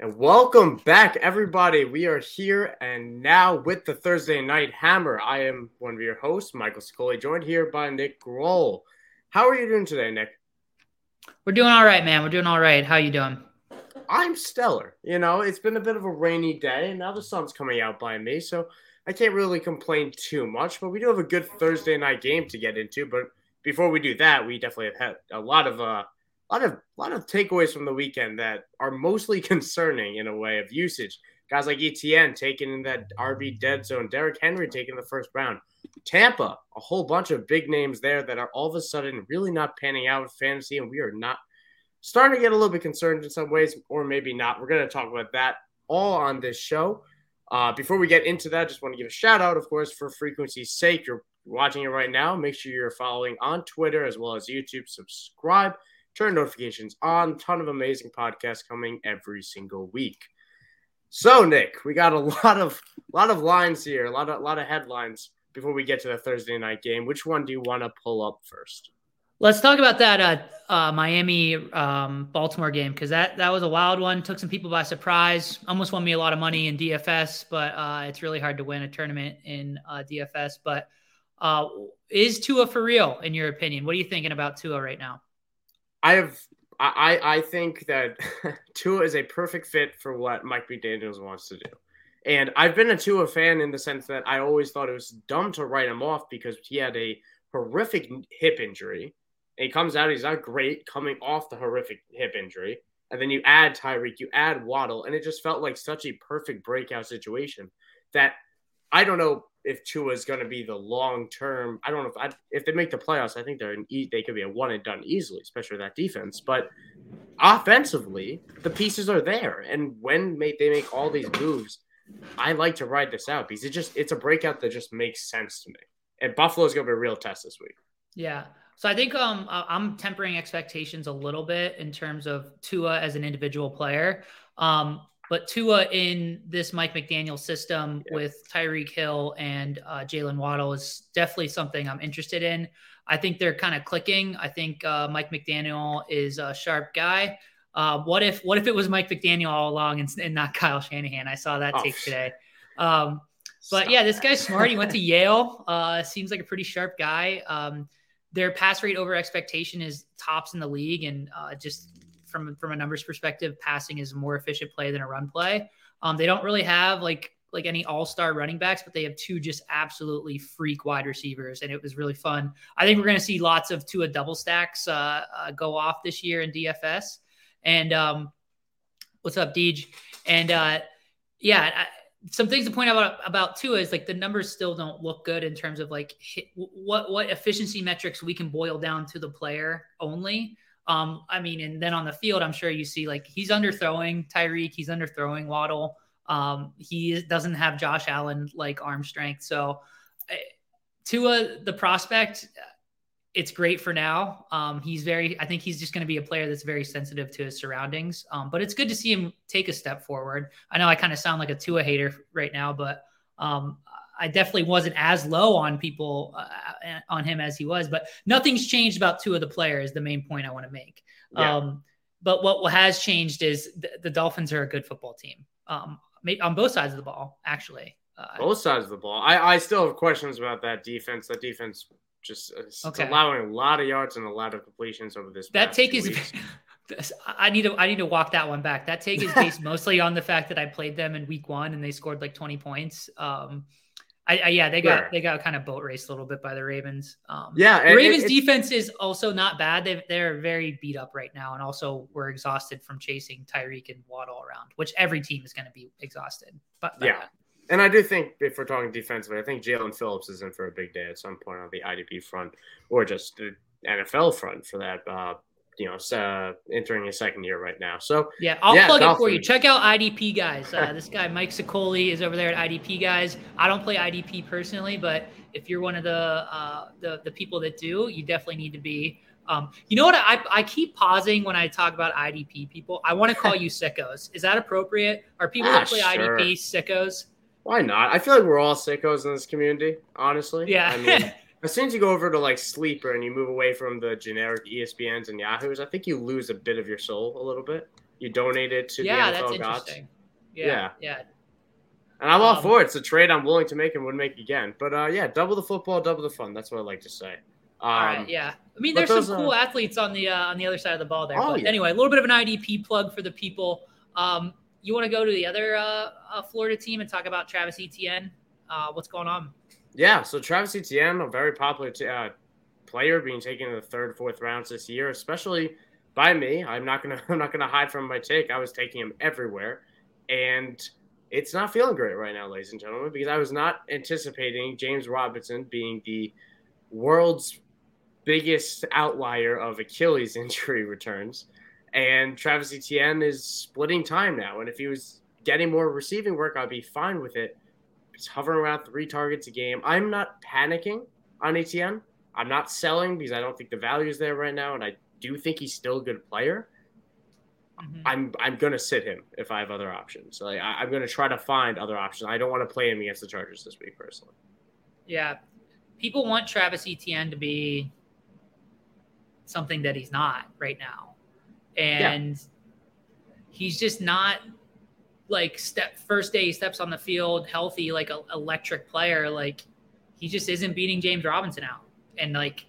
And welcome back, everybody. We are here and now with the Thursday Night Hammer. I am one of your hosts, Michael Sicoli, joined here by Nick Grohl. How are you doing today, Nick? We're doing all right, man. We're doing all right. How you doing? I'm stellar. You know, it's been a bit of a rainy day, and now the sun's coming out by me, so I can't really complain too much. But we do have a good Thursday night game to get into. But before we do that, we definitely have had a lot of uh, a lot of a lot of takeaways from the weekend that are mostly concerning in a way of usage. Guys like ETN taking in that RB dead zone, Derrick Henry taking the first round, Tampa, a whole bunch of big names there that are all of a sudden really not panning out with fantasy, and we are not starting to get a little bit concerned in some ways, or maybe not. We're going to talk about that all on this show. Uh, before we get into that, just want to give a shout out, of course, for frequency's sake. You're watching it right now. Make sure you're following on Twitter as well as YouTube. Subscribe turn notifications on. Ton of amazing podcasts coming every single week. So, Nick, we got a lot of lot of lines here, a lot of lot of headlines before we get to the Thursday night game. Which one do you want to pull up first? Let's talk about that uh, uh, Miami um, Baltimore game because that that was a wild one. Took some people by surprise. Almost won me a lot of money in DFS, but uh, it's really hard to win a tournament in uh, DFS. But uh, is Tua for real in your opinion? What are you thinking about Tua right now? I have I I think that Tua is a perfect fit for what Mike McDaniels wants to do. And I've been a Tua fan in the sense that I always thought it was dumb to write him off because he had a horrific hip injury. And he comes out, he's not great coming off the horrific hip injury. And then you add Tyreek, you add Waddle, and it just felt like such a perfect breakout situation that I don't know if Tua is going to be the long term. I don't know if I, if they make the playoffs. I think they're an e- they could be a one and done easily, especially that defense. But offensively, the pieces are there, and when they make all these moves, I like to ride this out because it just it's a breakout that just makes sense to me. And Buffalo's going to be a real test this week. Yeah. So I think um, I'm tempering expectations a little bit in terms of Tua as an individual player. Um, but Tua in this Mike McDaniel system yeah. with Tyreek Hill and uh, Jaylen Waddle is definitely something I'm interested in. I think they're kind of clicking. I think uh, Mike McDaniel is a sharp guy. Uh, what if what if it was Mike McDaniel all along and, and not Kyle Shanahan? I saw that oh. take today. Um, but yeah, this guy's smart. He went to Yale. Uh, seems like a pretty sharp guy. Um, their pass rate over expectation is tops in the league, and uh, just from from a numbers perspective, passing is a more efficient play than a run play. Um, they don't really have like like any all-star running backs, but they have two just absolutely freak wide receivers, and it was really fun. I think we're going to see lots of Tua double stacks uh, uh, go off this year in DFS. And um, what's up, Deej? And uh, yeah, I, some things to point out about, about Tua is like the numbers still don't look good in terms of like hit, what what efficiency metrics we can boil down to the player only. Um, I mean, and then on the field, I'm sure you see like he's underthrowing Tyreek, he's underthrowing Waddle. Um, he doesn't have Josh Allen like arm strength. So, uh, Tua, the prospect, it's great for now. Um, he's very, I think he's just going to be a player that's very sensitive to his surroundings. Um, but it's good to see him take a step forward. I know I kind of sound like a Tua hater right now, but um, I definitely wasn't as low on people uh, on him as he was, but nothing's changed about two of the players. the main point I want to make. Yeah. Um, but what has changed is the, the, Dolphins are a good football team um, on both sides of the ball, actually. Uh, both sides of the ball. I, I still have questions about that defense. That defense just uh, okay. allowing a lot of yards and a lot of completions over this. That take is. I need to I need to walk that one back. That take is based mostly on the fact that I played them in week one and they scored like 20 points. Um, I, I, yeah, they got sure. they got kind of boat raced a little bit by the Ravens. Um, yeah, the Ravens it, defense is also not bad. They they're very beat up right now, and also we're exhausted from chasing Tyreek and Waddle around, which every team is going to be exhausted. But yeah, and I do think if we're talking defensively, I think Jaelan Phillips is in for a big day at some point on the IDP front, or just the NFL front for that. Uh, you know, uh, entering his second year right now. So yeah, I'll yeah, plug Dolphins. it for you. Check out IDP guys. Uh, this guy Mike Sicoli is over there at IDP guys. I don't play IDP personally, but if you're one of the uh, the the people that do, you definitely need to be. Um, you know what? I, I keep pausing when I talk about IDP people. I want to call you sickos. Is that appropriate? Are people ah, that play sure. IDP sickos? Why not? I feel like we're all sickos in this community, honestly. Yeah. I mean, as soon as you go over to like sleeper and you move away from the generic ESPNs and Yahoos, I think you lose a bit of your soul a little bit. You donate it to yeah, the NFL that's gods. interesting. Yeah, yeah. And I'm all Um, for it. It's a trade I'm willing to make and would make again. But uh, yeah, double the football, double the fun. That's what I like to say. Um, All right, yeah. I mean, there's those, some cool athletes on the uh, on the other side of the ball there. Oh, but yeah. anyway, a little bit of an IDP plug for the people. Um, you want to go to the other uh, uh, Florida team and talk about Travis Etienne? Uh, what's going on? Yeah, so Travis Etienne, a very popular t- uh, player, being taken in the third, fourth rounds this year, especially by me. I'm not gonna, I'm not gonna hide from my take. I was taking him everywhere, and it's not feeling great right now, ladies and gentlemen, because I was not anticipating James Robinson being the world's biggest outlier of Achilles injury returns, and Travis Etienne is splitting time now. And if he was getting more receiving work, I'd be fine with it he's hovering around three targets a game. I'm not panicking on Etienne. I'm not selling because I don't think the value is there right now, and I do think he's still a good player. Mhm. I'm I'm gonna sit him if I have other options. Like I, I'm gonna try to find other options. I don't want to play him against the Chargers this week personally. Yeah, people want Travis Etienne to be something that he's not right now, and he's just not like step first day he steps on the field healthy like a electric player. Like he just isn't beating James Robinson out, and like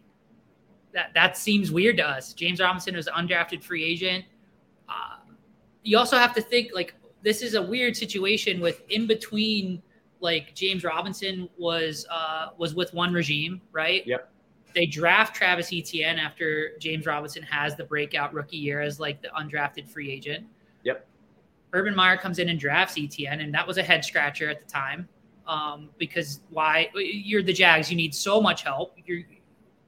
that that seems weird to us. James Robinson was an undrafted free agent. Uh, you also have to think like this is a weird situation with in between like James Robinson was uh, was with one regime, right? Yep. They draft Travis Etienne after James Robinson has the breakout rookie year as like the undrafted free agent. Yep. Urban Meyer comes in and drafts ETN, and that was a head scratcher at the time um, because why? You're the Jags. You need so much help. You're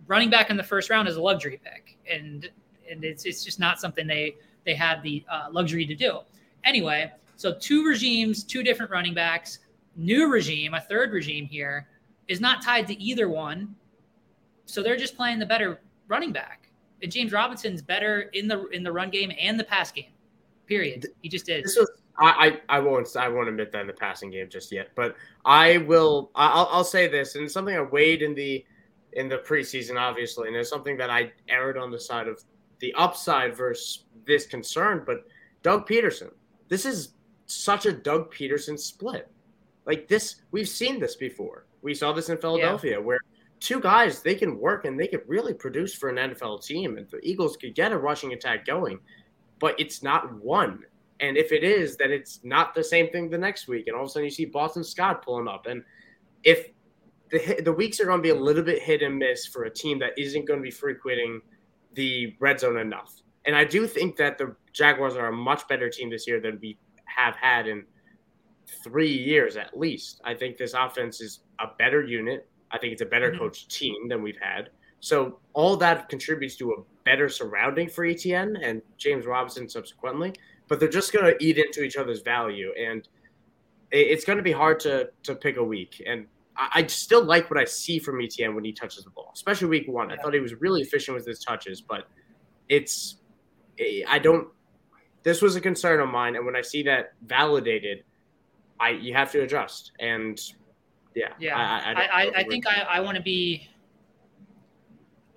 running back in the first round is a luxury pick, and and it's it's just not something they they had the uh, luxury to do. Anyway, so two regimes, two different running backs, new regime, a third regime here is not tied to either one. So they're just playing the better running back. And James Robinson's better in the in the run game and the pass game. Period. He just did. This was I, I I won't I won't admit that in the passing game just yet, but I will I'll I'll say this and it's something I weighed in the in the preseason obviously, and it's something that I erred on the side of the upside versus this concern. But Doug Pederson, this is such a Doug Pederson split. Like this, we've seen this before. We saw this in Philadelphia where two guys they can work and they could really produce for an NFL team, and the Eagles could get a rushing attack going, but it's not one. And if it is, then it's not the same thing the next week. And all of a sudden, you see Boston Scott pulling up. And if the the weeks are going to be a little bit hit and miss for a team that isn't going to be frequenting the red zone enough, and I do think that the Jaguars are a much better team this year than we have had in three years at least. I think this offense is a better unit. I think it's a better Mhm. coached team than we've had. So all that contributes to a better surrounding for ETN and James Robinson subsequently. But they're just going to eat into each other's value, and it's going to be hard to to pick a week. And I, I still like what I see from ETN when he touches the ball, especially week one. I thought he was really efficient with his touches, but it's I don't. This was a concern of mine, and when I see that validated, I you have to adjust. And yeah, Yeah, I I, I, I, I think I, I want to be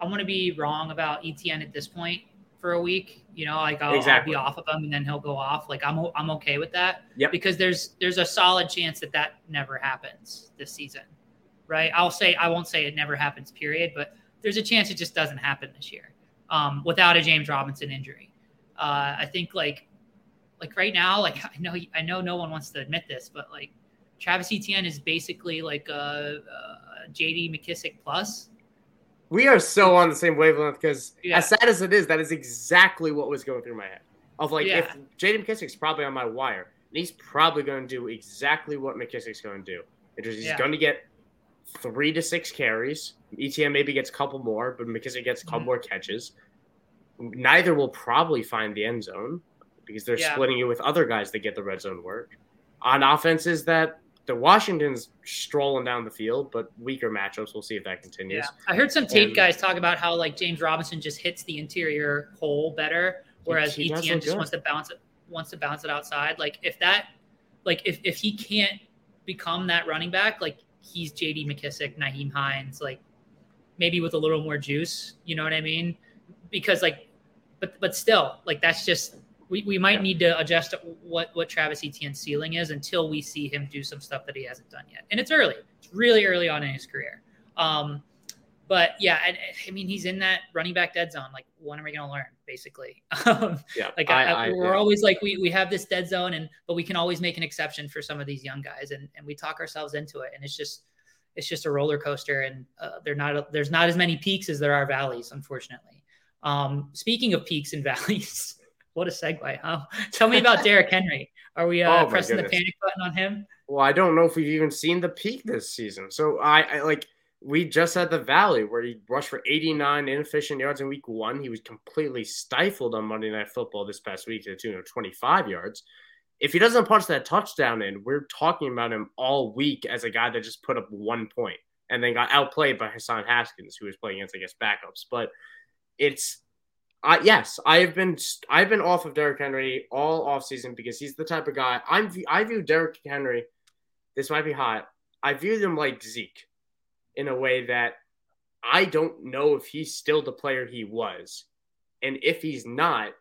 I want to be wrong about ETN at this point for a week. You know, like I'll, Exactly. I'll be off of him and then he'll go off. Like I'm I'm okay with that. Yep. Because there's there's a solid chance that that never happens this season, right? I'll say I won't say it never happens. Period. But there's a chance it just doesn't happen this year um, without a James Robinson injury. Uh, I think like like right now, like I know I know no one wants to admit this, but like Travis Etienne is basically like a, a JD McKissic plus. We are so on the same wavelength because Yeah. as sad as it is, that is exactly what was going through my head. Of like, Yeah. if Jaden McKissic's probably on my wire, and he's probably going to do exactly what McKissic's going to do. He's Yeah. going to get three to six carries. ETN maybe gets a couple more, but McKissic gets a couple Mhm. more catches. Neither will probably find the end zone because they're Yeah. splitting it with other guys that get the red zone work. On offenses that the Washington's strolling down the field, but weaker matchups. We'll see if that continues. Yeah, I heard some tape And- guys talk about how like James Robinson just hits the interior hole better, whereas he ETN just good. wants to bounce it wants to bounce it outside. Like if that, like if if he can't become that running back, like he's J.D. McKissic, Nyheim Hines, like maybe with a little more juice. You know what I mean? Because like, but but still, like that's just we, we might yeah. need to adjust what what Travis Etienne's ceiling is until we see him do some stuff that he hasn't done yet. And it's early. It's really early on in his career. Um, but yeah, I, I, mean, he's in that running back dead zone. Like, when are we going to learn? Basically, um, yeah. Like, I, I, we're yeah. always like, we we have this dead zone, and but we can always make an exception for some of these young guys, and and we talk ourselves into it, and it's just it's just a roller coaster, and uh, they're not there's not as many peaks as there are valleys, unfortunately. Um, speaking of peaks and valleys, what a segue, huh? Tell me about Derrick Henry. Are we uh, oh pressing goodness. the panic button on him? Well, I don't know if we've even seen the peak this season. So I, I like we just had the Valley where he rushed for 89 inefficient yards in week one. He was completely stifled on Monday Night Football this past week to the tune of 25 yards. If he doesn't punch that touchdown in, we're talking about him all week as a guy that just put up one point and then got outplayed by Hassan Haskins, who was playing against, I guess, backups. But it's uh, yes, I've been I've been off of Derrick Henry all offseason because he's the type of guy I'm I view Derrick Henry. This might be hot. I view him like Zeke in a way that I don't know if he's still the player he was. And if he's not,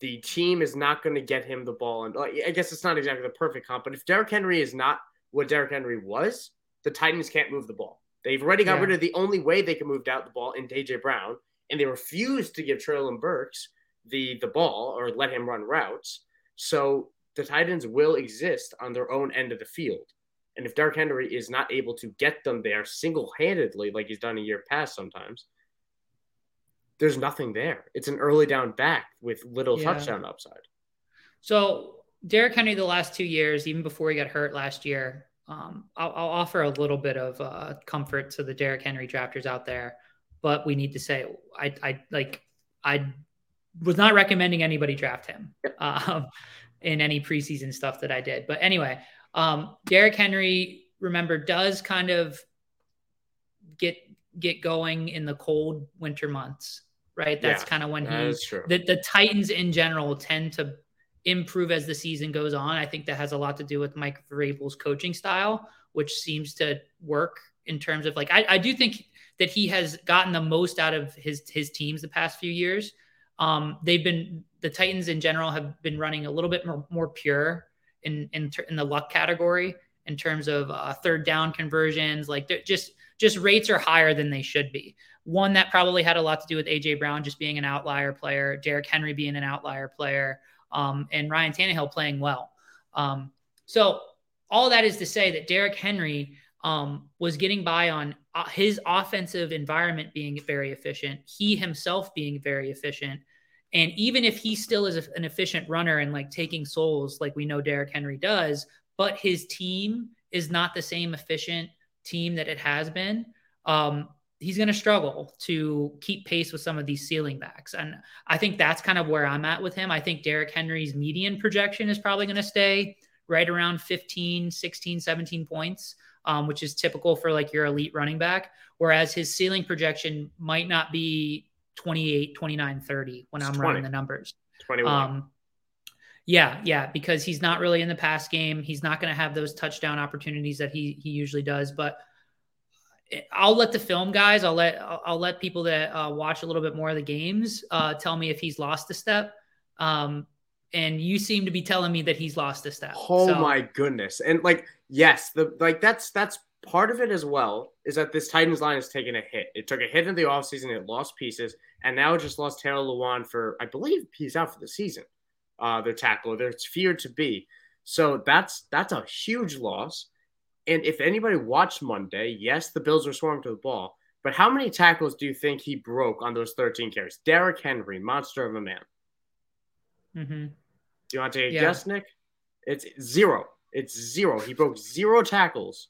the team is not going to get him the ball. And I guess it's not exactly the perfect comp, but if Derrick Henry is not what Derrick Henry was, the Titans can't move the ball. They've already got yeah. rid of the only way they can move out the ball in AJ Brown, and they refused to give Treylon Burks the the ball or let him run routes. So the Titans will exist on their own end of the field. And if Derrick Henry is not able to get them there single handedly, like he's done a year past sometimes, there's nothing there. It's an early down back with little yeah. touchdown upside. So Derrick Henry, the last two years, even before he got hurt last year, um, I'll, I'll, offer a little bit of uh, comfort to the Derrick Henry drafters out there, but we need to say, I, I like, I was not recommending anybody draft him um, in any preseason stuff that I did. But anyway, um, Derrick Henry, remember, does kind of get get going in the cold winter months, right? That's yeah, kind of when he the, the Titans in general tend to improve as the season goes on. I think that has a lot to do with Mike Vrabel's coaching style, which seems to work in terms of like I, I do think that he has gotten the most out of his his teams the past few years. Um, they've been the Titans in general have been running a little bit more, more pure in in, in the luck category in terms of uh, third down conversions. Like just just rates are higher than they should be. One that probably had a lot to do with AJ Brown just being an outlier player, Derrick Henry being an outlier player, um, and Ryan Tannehill playing well. Um, so all that is to say that Derrick Henry um, was getting by on uh, his offensive environment being very efficient, he himself being very efficient, and even if he still is an efficient runner and like taking souls, like we know Derrick Henry does, but his team is not the same efficient team that it has been, um, he's going to struggle to keep pace with some of these ceiling backs. And I think that's kind of where I'm at with him. I think Derrick Henry's median projection is probably going to stay right around 15, 16, 17 points, um, which is typical for like your elite running back. Whereas his ceiling projection might not be 28, 29, 30 when it's I'm 20. running the numbers. 21. Um, yeah, yeah, because he's not really in the pass game. He's not going to have those touchdown opportunities that he he usually does. But I'll let the film guys, I'll let I'll let people that uh, watch a little bit more of the games uh, tell me if he's lost a step. Um, and you seem to be telling me that he's lost a step. Oh so. my goodness! And like, yes, the like that's that's part of it as well is that this Titans line has taken a hit. It took a hit in the offseason, it lost pieces, and now it just lost Taylor Lewan for, I believe he's out for the season. Uh, their tackle, there's feared to be. So that's that's a huge loss. And if anybody watched Monday, yes, the Bills were swarming to the ball, but how many tackles do you think he broke on those 13 carries? Derrick Henry, monster of a man. Mm-hmm. Do you want to take a yeah. guess, Nick? It's zero. It's zero. He broke zero tackles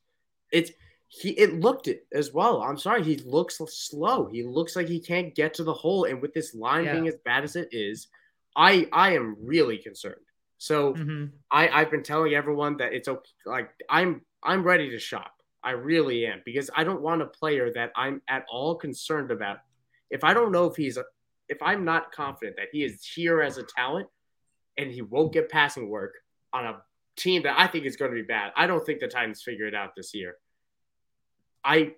it's he it looked it as well. I'm sorry, he looks slow. He looks like he can't get to the hole. And with this line yeah. being as bad as it is, I I am really concerned. So mm-hmm. I I've been telling everyone that it's okay. Like I'm I'm ready to shop. I really am because I don't want a player that I'm at all concerned about. If I don't know if he's a, if I'm not confident that he is here as a talent and he won't get passing work on a team that I think is going to be bad. I don't think the Titans figure it out this year. I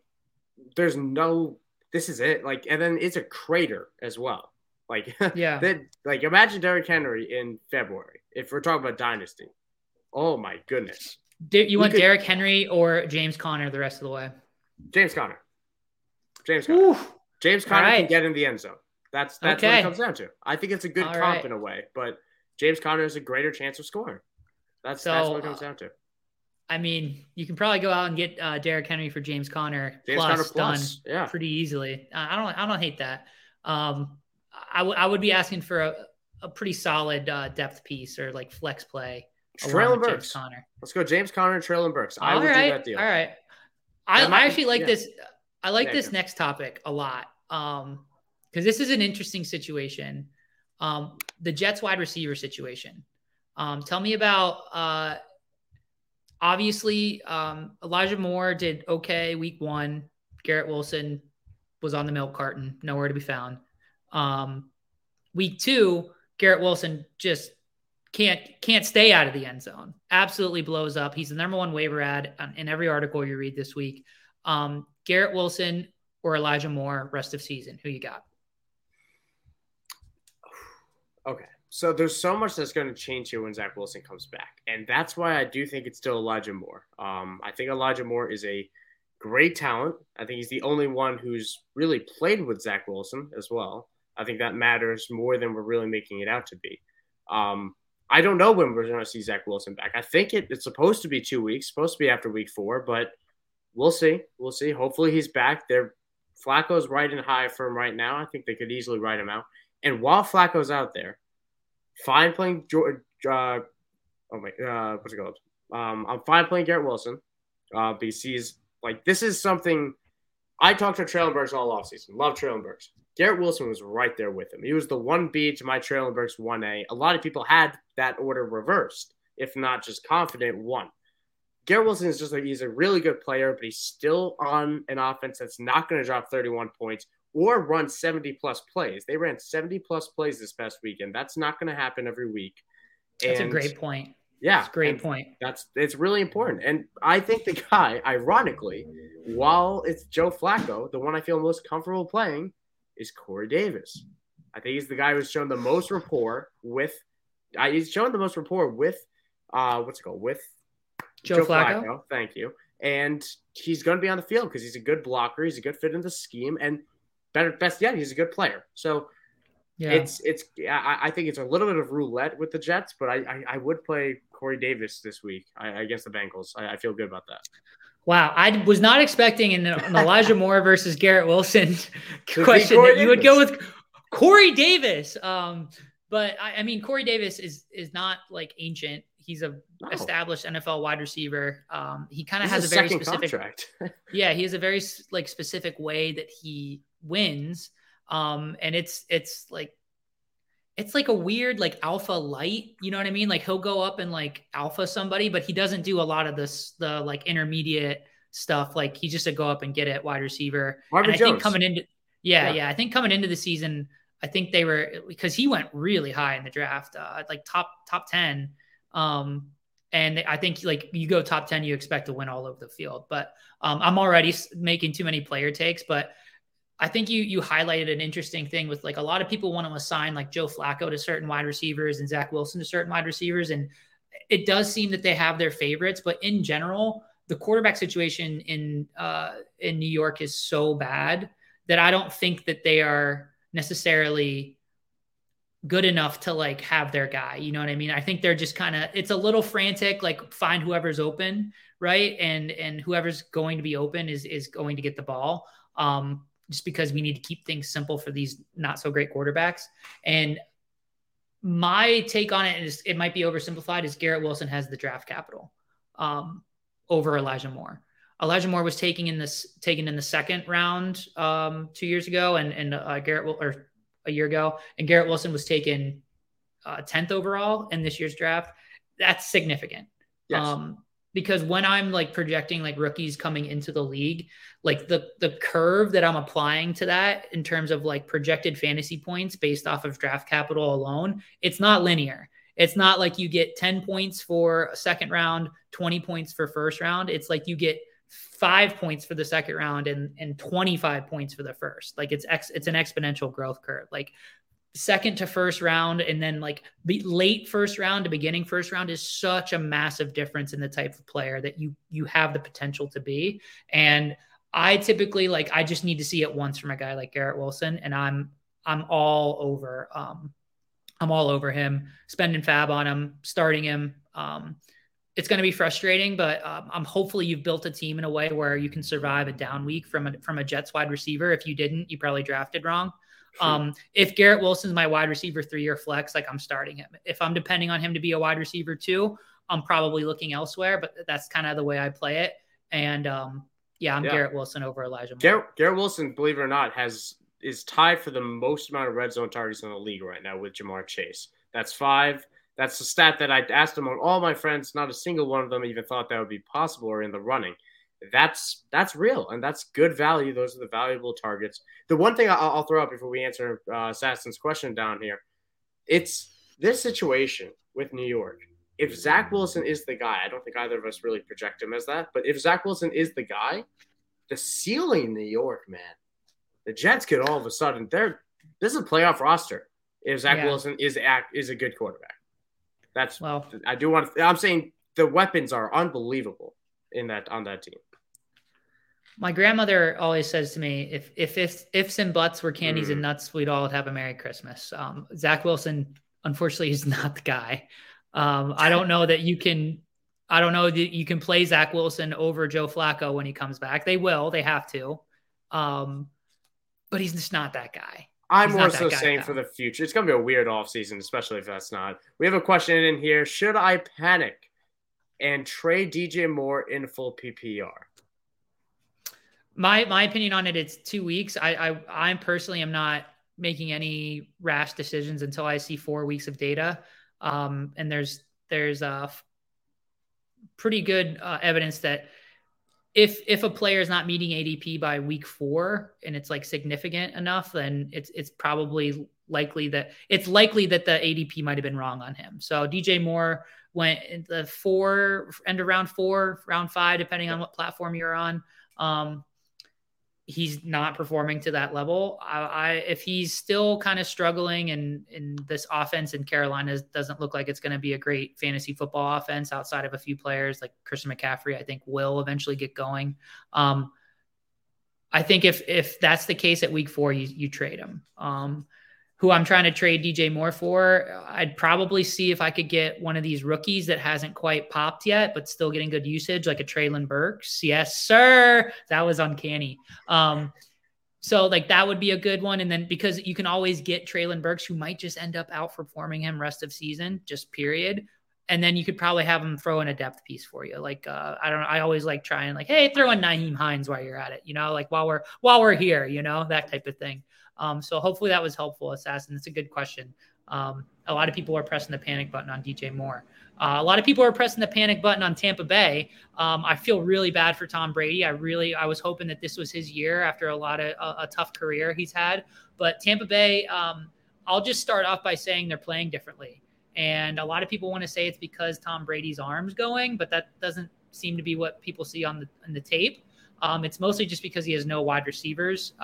there's no this is it like and then it's a crater as well Like, yeah, they, like imagine Derrick Henry in February. If we're talking about dynasty, oh my goodness. you want could, Derrick Henry or James Conner the rest of the way? James Conner. James Conner. Ooh. James Conner right. can get in the end zone. That's that's okay. what it comes down to. I think it's a good All comp right. in a way, but James Conner has a greater chance of scoring. That's so, that's what it comes down to. I mean, you can probably go out and get uh, Derrick Henry for James Conner James plus, Conner plus. done yeah. pretty easily. I don't I don't hate that. Um, I, w- I would I would be asking for a, a pretty solid uh, depth piece or like flex play. Treylon Burks. Conner. Let's go James Conner and Treylon Burks. I all would right, do that deal. All right. I, I actually like yeah. this. I like yeah, this next topic a lot. Um, because this is an interesting situation. Um, the Jets wide receiver situation. Um, tell me about uh, obviously um, Elijah Moore did okay week one. Garrett Wilson was on the milk carton, nowhere to be found. Um, week two, Garrett Wilson just can't can't stay out of the end zone. Absolutely blows up. He's the number one waiver ad in every article you read this week. Um, Garrett Wilson or Elijah Moore rest of season. Who you got? Okay. So there's so much that's going to change here when Zach Wilson comes back. And that's why I do think it's still Elijah Moore. Um, I think Elijah Moore is a great talent. I think he's the only one who's really played with Zach Wilson as well. I think that matters more than we're really making it out to be. Um, I don't know when we're going to see Zach Wilson back. I think it, it's supposed to be two weeks, supposed to be after week four, but we'll see. We'll see. Hopefully he's back. There, Flacco's riding high for him right now. I think they could easily ride him out. And while Flacco's out there, fine playing George. Uh, oh my, uh, what's it called? Um, I'm fine playing Garrett Wilson uh, he's like this is something I talked to Treylon Burks all offseason. Love Treylon Burks. Garrett Wilson was right there with him. He was the one B to my Treylon Burks one A. A lot of people had that order reversed, if not just confident one. Garrett Wilson is just like he's a really good player, but he's still on an offense that's not going to drop 31 points or run 70 plus plays. They ran 70 plus plays this past weekend. That's not going to happen every week. That's and, a great point. Yeah, that's great point. That's it's really important. And I think the guy, ironically, while it's Joe Flacco, the one I feel most comfortable playing is Corey Davis. I think he's the guy who's shown the most rapport with. Uh, he's shown the most rapport with, uh, what's it called? With Joe, Joe Flacco. Flacco. Thank you. And he's going to be on the field because he's a good blocker. He's a good fit in the scheme. And better, best yet, he's a good player. So yeah. it's it's I, I, think it's a little bit of roulette with the Jets, but I I, I would play Corey Davis this week I, against the Bengals. I, I, feel good about that. Wow, I was not expecting an, an Elijah Moore versus Garrett Wilson question that you would go with Corey Davis. Um, but I, I, mean, Corey Davis is is not like ancient. He's a no. established NFL wide receiver. Um, he kind of has a very specific. contract. yeah, he has a very like specific way that he wins. Um, and it's it's like it's like a weird like alpha light, you know what I mean? Like he'll go up and like alpha somebody, but he doesn't do a lot of this the like intermediate stuff. Like he just a go up and get it wide receiver. Marvin and I Jones. think coming into yeah, yeah, yeah, I think coming into the season, I think they were because he went really high in the draft, uh, like top top ten. Um, and I think like you go top ten, you expect to win all over the field. But um, I'm already making too many player takes, but I think you you highlighted an interesting thing with like a lot of people want to assign like Joe Flacco to certain wide receivers and Zach Wilson to certain wide receivers, and it does seem that they have their favorites. But in general, the quarterback situation in uh, in New York is so bad that I don't think that they are necessarily good enough to like have their guy. You know what I mean? I think they're just kind of it's a little frantic, like find whoever's open, right? And and whoever's going to be open is is going to get the ball. Um, just because we need to keep things simple for these not so great quarterbacks. And my take on it is it might be oversimplified is Garrett Wilson has the draft capital um, over Elijah Moore. Elijah Moore was taken in this taken in the second round um, two years ago, and and uh, Garrett or a year ago, and Garrett Wilson was taken uh, tenth overall in this year's draft. That's significant. Yes. Um, because when I'm like projecting like rookies coming into the league, like the the curve that I'm applying to that in terms of like projected fantasy points based off of draft capital alone, it's not linear. It's not like you get 10 points for a second round, 20 points for first round. It's like you get five points for the second round and and 25 points for the first. Like it's ex, it's an exponential growth curve. Like second to first round and then like late first round to beginning first round is such a massive difference in the type of player that you you have the potential to be and i typically like i just need to see it once from a guy like garrett wilson and i'm i'm all over um i'm all over him spending FAAB on him starting him um it's going to be frustrating, but um, I'm hopefully you've built a team in a way where you can survive a down week from a from a Jets wide receiver. If you didn't, you probably drafted wrong. Um, if Garrett Wilson's my wide receiver three year flex, like I'm starting him. If I'm depending on him to be a wide receiver two, I'm probably looking elsewhere, but that's kind of the way I play it. And um, yeah, I'm yeah. Garrett Wilson over Elijah. Moore. Garrett, Garrett Wilson, believe it or not, has is tied for the most amount of red zone targets in the league right now with Ja'Marr Chase. That's five. That's the stat that I asked among all my friends. Not a single one of them even thought that would be possible or in the running that's that's real and that's good value. Those are the valuable targets. The one thing I'll, I'll throw out before we answer uh, Assassin's question down here, it's this situation with New York. If Zach Wilson is the guy, I don't think either of us really project him as that, but if Zach Wilson is the guy, the ceiling New York, man, the Jets could all of a sudden they're this is a playoff roster. If Zach yeah. Wilson is act is a good quarterback, that's well. I do want. To, I'm saying the weapons are unbelievable in that on that team. My grandmother always says to me, if if if ifs and buts were candies mm. and nuts, we'd all have a Merry Christmas. Um, Zach Wilson, unfortunately, is not the guy. Um, I don't know that you can. I don't know that you can play Zach Wilson over Joe Flacco when he comes back. They will. They have to. Um, but he's just not that guy. I'm he's more so saying for the future. It's going to be a weird offseason, especially if that's not. We have a question in here. Should I panic and trade DJ Moore in full PPR? My my opinion on it, it's two weeks. I I I personally am not making any rash decisions until I see four weeks of data. Um, and there's there's uh, pretty good uh, evidence that if if a player is not meeting ADP by week four and it's like significant enough, then it's it's probably likely that it's likely that the ADP might have been wrong on him. So DJ Moore went in the four end of round four, round five, depending on what platform you're on. Um, he's not performing to that level. I, I if he's still kind of struggling and in this offense in Carolina doesn't look like it's going to be a great fantasy football offense outside of a few players like Christian McCaffrey, I think will eventually get going. Um, I think if if that's the case at week four, you you trade him. Um, who I'm trying to trade DJ Moore for, I'd probably see if I could get one of these rookies that hasn't quite popped yet, but still getting good usage, like a Treylon Burks. Yes, sir. That was uncanny. Um, so like that would be a good one. And then because you can always get Treylon Burks, who might just end up outperforming him rest of season, just period. And then you could probably have him throw in a depth piece for you. Like uh, I don't know, I always like trying like, hey, throw in Nyheim Hines while you're at it, you know, like while we're while we're here, you know, that type of thing. Um, so hopefully that was helpful, Assassin. It's a good question. Um, a lot of people are pressing the panic button on DJ Moore. Uh, a lot of people are pressing the panic button on Tampa Bay. Um, I feel really bad for Tom Brady. I really, I was hoping that this was his year after a lot of a, a tough career he's had. But Tampa Bay, um, I'll just start off by saying they're playing differently. And a lot of people want to say it's because Tom Brady's arms going, but that doesn't seem to be what people see on the on the tape. Um, it's mostly just because he has no wide receivers.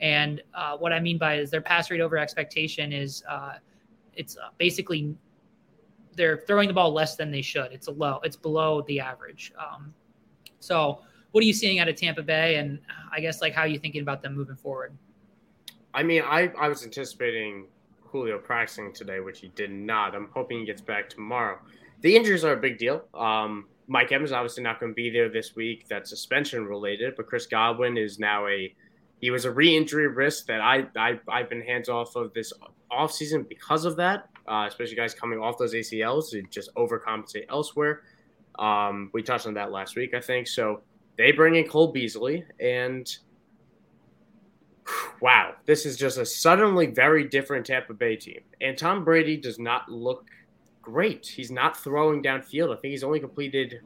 And uh, what I mean by is their pass rate over expectation is uh, it's uh, basically they're throwing the ball less than they should. It's a low. It's below the average. Um, so, what are you seeing out of Tampa Bay? And I guess like how are you thinking about them moving forward? I mean, I I was anticipating Julio practicing today, which he did not. I'm hoping he gets back tomorrow. The injuries are a big deal. Um, Mike Evans obviously not going to be there this week. That's suspension related, but Chris Godwin is now a he was a re-injury risk that I, I I've been hands off of this offseason because of that. Uh, especially guys coming off those ACLs to just overcompensate elsewhere. Um, we touched on that last week, I think. So they bring in Cole Beasley, and wow, this is just a suddenly very different Tampa Bay team. And Tom Brady does not look great. He's not throwing downfield. I think he's only completed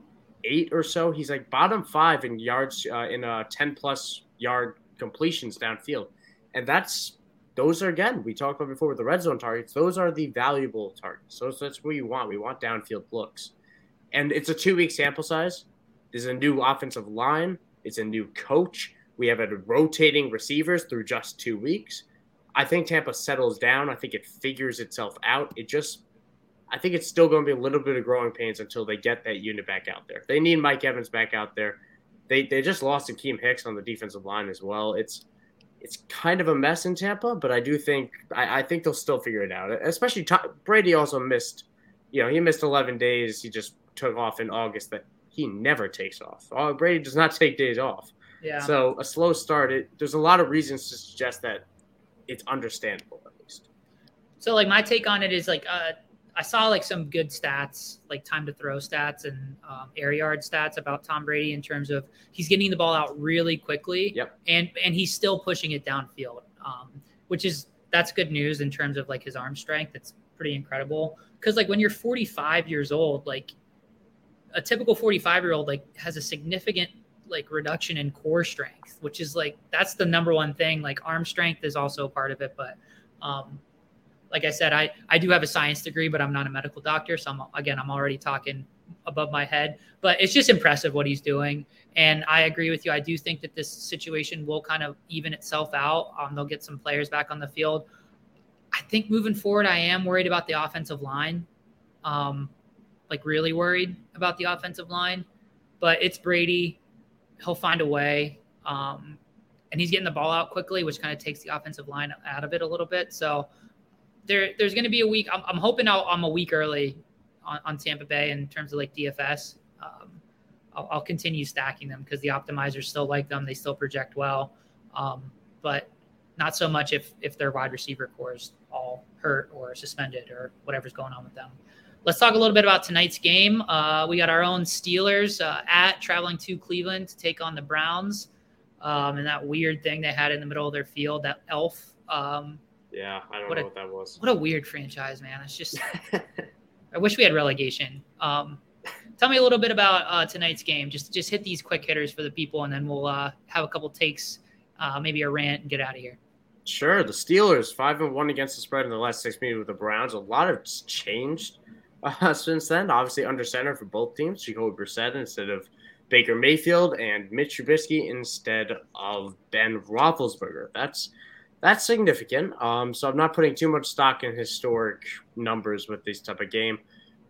eight or so. He's like bottom five in yards uh, in a ten plus yard completions downfield. And that's those are again we talked about before with the red zone targets. Those are the valuable targets. So that's what you want. We want downfield looks, and it's a two week sample size. There's a new offensive line. It's a new coach. We have a rotating receivers through just two weeks. I think Tampa settles down. I think it figures itself out. It just, I think it's still going to be a little bit of growing pains until they get that unit back out there. They need Mike Evans back out there. They they just lost Akiem Hicks on the defensive line as well. It's it's kind of a mess in Tampa, but I do think I, I think they'll still figure it out. Especially Tom, Brady also missed, you know, he missed 11 days. He just took off in August. That he never takes off. Oh, Brady does not take days off. Yeah. So a slow start. It, there's a lot of reasons to suggest that it's understandable at least. So like my take on it is like uh, I saw like some good stats, like time to throw stats and um, air yard stats about Tom Brady in terms of he's getting the ball out really quickly. Yep. And and he's still pushing it downfield, um, which is that's good news in terms of like his arm strength. It's pretty incredible because like when you're 45 years old, like a typical 45 year old like has a significant like reduction in core strength, which is like that's the number one thing. Like arm strength is also part of it, but um, like I said, I I do have a science degree, but I'm not a medical doctor, so I'm again I'm already talking above my head. But it's just impressive what he's doing, and I agree with you. I do think that this situation will kind of even itself out. Um, they'll get some players back on the field. I think moving forward, I am worried about the offensive line. Um, like really worried about the offensive line, but it's Brady he'll find a way. Um, and he's getting the ball out quickly, which kind of takes the offensive line out of it a little bit. So there, there's going to be a week. I'm, I'm hoping i am a week early on, on, Tampa Bay in terms of like DFS. Um, I'll, I'll, continue stacking them because the optimizers still like them. They still project well, um, but not so much if if their wide receiver core is all hurt or suspended or whatever's going on with them. Let's talk a little bit about tonight's game. Uh, we got our own Steelers uh, at traveling to Cleveland to take on the Browns. Um, and that weird thing they had in the middle of their field, that elf. Um, yeah, I don't know a, what that was. What a weird franchise, man. It's just, I wish we had relegation. Um, tell me a little bit about uh, tonight's game. Just just hit these quick hitters for the people, and then we'll uh, have a couple takes, uh, maybe a rant, and get out of here. Sure. The Steelers five and one against the spread in the last six meetings with the Browns. A lot has changed uh, since then. Obviously, under center for both teams, Jacoby Brissett instead of Baker Mayfield and Mitch Trubisky instead of Ben Roethlisberger. That's that's significant. Um, so I'm not putting too much stock in historic numbers with this type of game.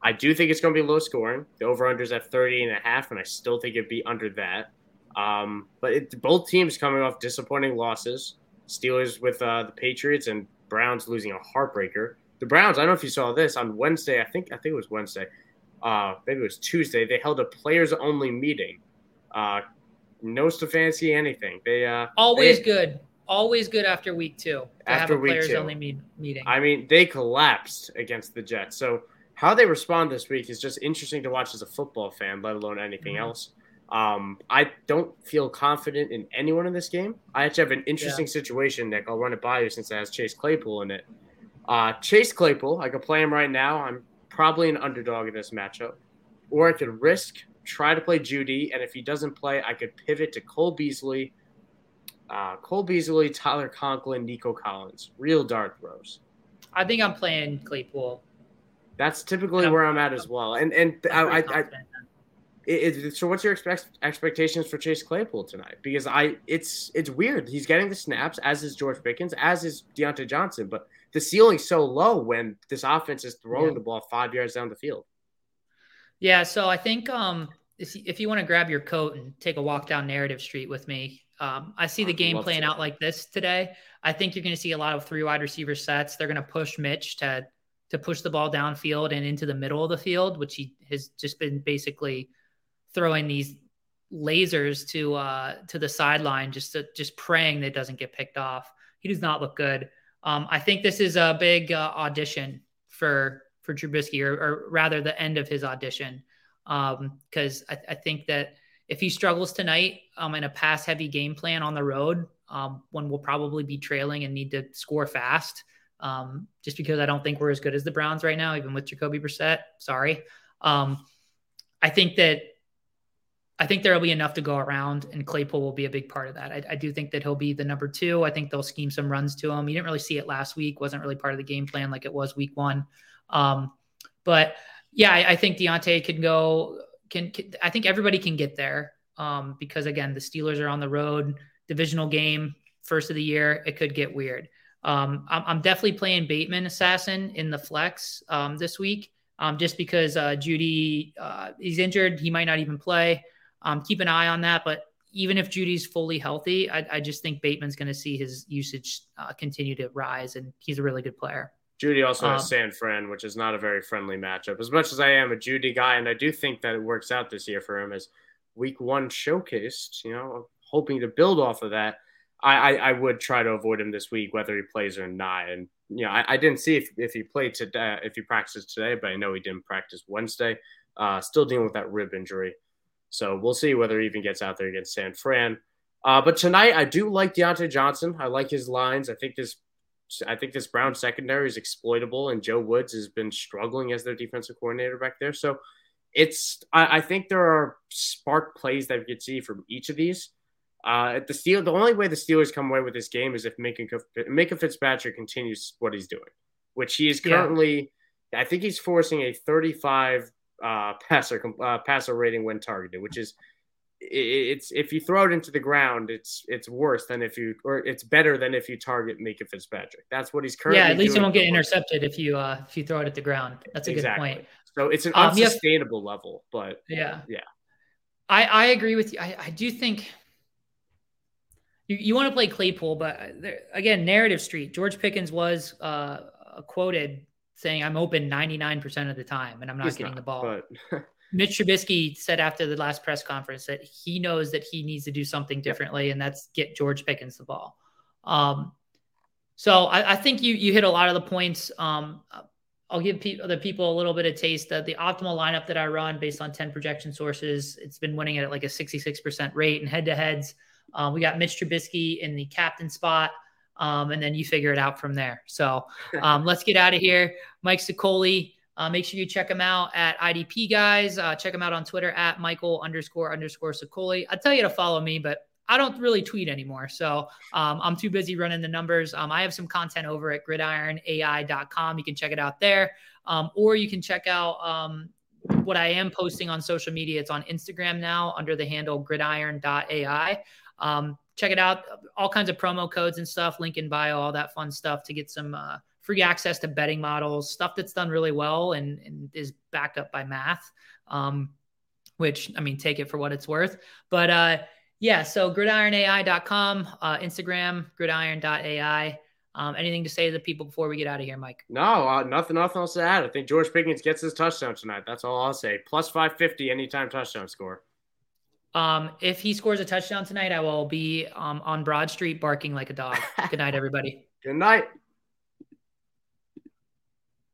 I do think it's going to be low scoring. The over-under is at 30 and a half, and I still think it'd be under that. Um, but it, both teams coming off disappointing losses. Steelers with uh, the Patriots and Browns losing a heartbreaker the Browns. I don't know if you saw this on Wednesday. I think I think it was Wednesday. Uh, maybe it was Tuesday. They held a players only meeting. Uh, no Stefanski anything. They uh, always they, good. Always good after week two to after have a players two. only meet, meeting. I mean, they collapsed against the Jets. So how they respond this week is just interesting to watch as a football fan, let alone anything mm-hmm. else. Um, I don't feel confident in anyone in this game. I actually have an interesting yeah. situation, Nick. I'll run it by you since it has Chase Claypool in it. Uh, Chase Claypool, I could play him right now. I'm probably an underdog in this matchup. Or I could risk, try to play Jeudy, and if he doesn't play, I could pivot to Cole Beasley, uh, Cole Beasley, Tyler Conklin, Nico Collins. Real dart throws. I think I'm playing Claypool. That's typically where I'm at as well. And and I, I, I it, it, so what's your expect, expectations for Chase Claypool tonight? Because I it's it's weird. He's getting the snaps, as is George Pickens, as is Diontae Johnson, but the ceiling's so low when this offense is throwing yeah. the ball five yards down the field. Yeah, so I think um, if, you want to grab your coat and take a walk down Narrative Street with me, um, I see the game playing to. out like this today. I think you're going to see a lot of three wide receiver sets. They're going to push Mitch to to push the ball downfield and into the middle of the field, which he has just been basically throwing these lasers to uh, to the sideline, just to, just praying that it doesn't get picked off. He does not look good. Um, I think this is a big uh, audition for for Trubisky, or, or, rather, the end of his audition, because um, I, I, think that if he struggles tonight um, in a pass-heavy game plan on the road, um, one will probably be trailing and need to score fast. Um, just because I don't think we're as good as the Browns right now, even with Jacoby Brissett. Sorry. Um, I think that I think there will be enough to go around, and Claypool will be a big part of that. I, I, do think that he'll be the number two. I think they'll scheme some runs to him. You didn't really see it last week; wasn't really part of the game plan like it was week one. Um, but yeah, I, I, think Diontae can go. Can, can, I think everybody can get there um, because again, the Steelers are on the road, divisional game, first of the year. It could get weird. Um, I'm, I'm, definitely playing Bateman Assassin in the flex um, this week, um, just because uh, Jeudy uh, he's injured, he might not even play. Um, keep an eye on that, but even if Jeudy's fully healthy, I, I just think Bateman's going to see his usage uh, continue to rise, and he's a really good player. Jeudy also has um, San Fran, which is not a very friendly matchup. As much as I am a Jeudy guy, and I do think that it works out this year for him as Week One showcased, you know, hoping to build off of that. I, I, I would try to avoid him this week, whether he plays or not. And you know, I, I didn't see if, if he played today, if he practiced today, but I know he didn't practice Wednesday. Uh, still dealing with that rib injury. So we'll see whether he even gets out there against San Fran. Uh, but tonight, I do like Diontae Johnson. I like his lines. I think this, I think this Brown secondary is exploitable, and Joe Woods has been struggling as their defensive coordinator back there. So it's, I, I think there are spark plays that we could see from each of these. Uh, the Steel, the only way the Steelers come away with this game is if Minkah, Fitzpatrick continues what he's doing, which he is currently. Yeah. I think he's forcing a 35 uh, passer uh, passer rating when targeted, which is it's if you throw it into the ground, it's it's worse than if you or it's better than if you target Minkah Fitzpatrick. That's what he's currently. Yeah, at least it won't get intercepted if you uh if you throw it at the ground. That's a exactly. good point. So it's an um, unsustainable have, level, but yeah, yeah. I I agree with you. I, I do think you, you want to play Claypool, but there, again, narrative street. George Pickens was uh, quoted saying, "I'm open 99% of the time, and I'm not He's getting not, the ball." But... Mitch Trubisky said after the last press conference that he knows that he needs to do something differently, and that's get George Pickens the ball. Um, so I, I, think you you hit a lot of the points. Um, I'll give pe- other people a little bit of taste. That the optimal lineup that I run based on 10 projection sources, it's been winning at like a 66% rate, and head to heads. Um, we got Mitch Trubisky in the captain spot. Um, and then you figure it out from there. So um, let's get out of here. Mike Sicoli, uh, make sure you check him out at IDP guys. Uh, check him out on Twitter at Michael underscore underscore Sicoli. I tell you to follow me, but I don't really tweet anymore. So um, I'm too busy running the numbers. Um, I have some content over at gridironai.com. You can check it out there. Um, or you can check out um, what I am posting on social media. It's on Instagram now under the handle gridiron.ai. Um, check it out. All kinds of promo codes and stuff, link in bio, all that fun stuff to get some uh, free access to betting models, stuff that's done really well and, and is backed up by math. Um, which I mean, take it for what it's worth. But uh, yeah, so gridironai.com, uh, Instagram, gridiron.ai. Um, anything to say to the people before we get out of here, Mike? No, uh, nothing, nothing else to add. I think George Pickens gets his touchdown tonight. That's all I'll say. Plus 550 anytime touchdown score. Um, if he scores a touchdown tonight, I will be um, on Broad Street barking like a dog. Good night, everybody. Good night.